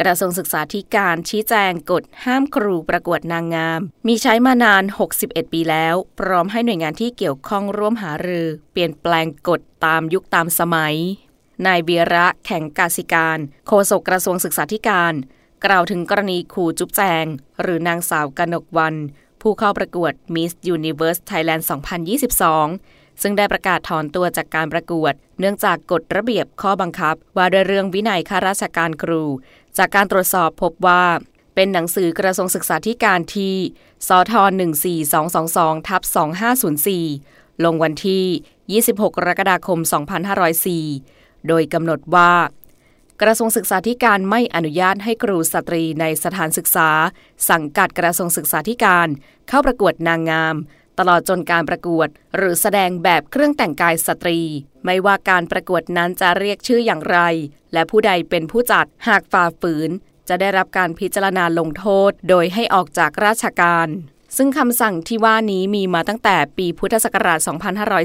กระทรวงศึกษาธิการชี้แจงกฎห้ามครูประกวดนางงาม มีใช้มานาน 61 ปีแล้ว พร้อมให้หน่วยงานที่เกี่ยวข้องร่วมหารือ เปลี่ยนแปลงกฎตามยุคตามสมัย นายเบียระแข่งกาสิการ โฆษกกระทรวงศึกษาธิการ กล่าวถึงกรณีครูจุ๊บแจง หรือนางสาวกนกวัน ผู้เข้าประกวด Miss Universe Thailand 2022ซึ่งได้ประกาศถอนตัวจากการประกวด เนื่องจากกฎระเบียบข้อบังคับ ว่าด้วยเรื่องวินัยข้าราชการครูจากการตรวจสอบพบว่า เป็นหนังสือกระทรวงศึกษาธิการที่สท14222ทับ2504 ลงวันที่ 26 กรกฎาคม 2504 โดยกำหนดว่า กระทรวงศึกษาธิการไม่อนุญาตให้ครูสตรีในสถานศึกษา สังกัดกระทรวงศึกษาธิการ เข้าประกวดนางงาม ตลอดจนการประกวด หรือแสดงแบบเครื่องแต่งกายสตรี ไม่ว่าการประกวดนั้นจะเรียกชื่ออย่างไร และผู้ใดเป็นผู้จัดหากฝ่าฝืน จะได้รับการพิจารณาลงโทษ โดยให้ออกจากราชการซึ่งคำสั่งที่ว่านี้มีมาตั้งแต่ปีพุทธศักราช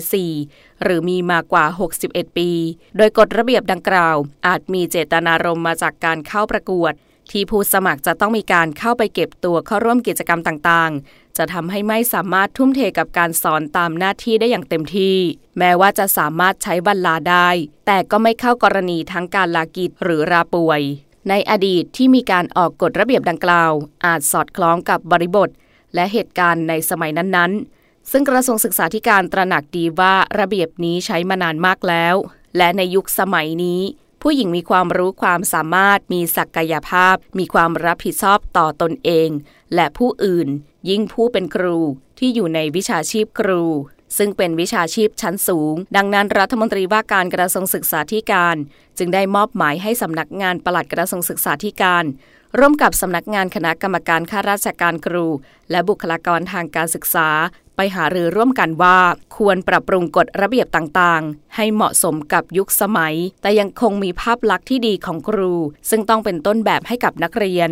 2504 หรือมีมากว่า 61 ปี โดยกฎระเบียบดังกล่าว อาจมีเจตนารมณ์มาจากการเข้าประกวด ที่ผู้สมัครจะต้องมีการเข้าไปเก็บตัวเข้าร่วมกิจกรรมต่างๆ จะทำให้ไม่สามารถทุ่มเทกับการสอนตามหน้าที่ได้อย่างเต็มที่ แม้ว่าจะสามารถใช้บรรลาได้ แต่ก็ไม่เข้ากรณีทั้งการลากิจหรือราป่วย ในอดีตที่มีการออกกฎระเบียบดังกล่าว อาจสอดคล้องกับบริบท และเหตุการณ์ในสมัยนั้นๆ ซึ่งกระทรวงศึกษาธิการตระหนักดีว่าระเบียบนี้ใช้มานานมากแล้ว และในยุคสมัยนี้ ผู้หญิงมีความรู้ความสามารถมีศักยภาพ มีความรับผิดชอบต่อตนเอง และผู้อื่น ยิ่งผู้เป็นครูที่อยู่ในวิชาชีพครู ซึ่งเป็นวิชาชีพชั้นสูง ดังนั้นรัฐมนตรีว่าการกระทรวงศึกษาธิการ จึงได้มอบหมายให้สำนักงานปลัดกระทรวงศึกษาธิการ ร่วมกับสำนักงานคณะกรรมการข้าราชการครู และบุคลากรทางการศึกษา ไปหารือร่วมกันว่า ควรปรับปรุงกฎระเบียบต่างๆ ให้เหมาะสมกับยุคสมัย แต่ยังคงมีภาพลักษณ์ที่ดีของครู ซึ่งต้องเป็นต้นแบบให้กับนักเรียน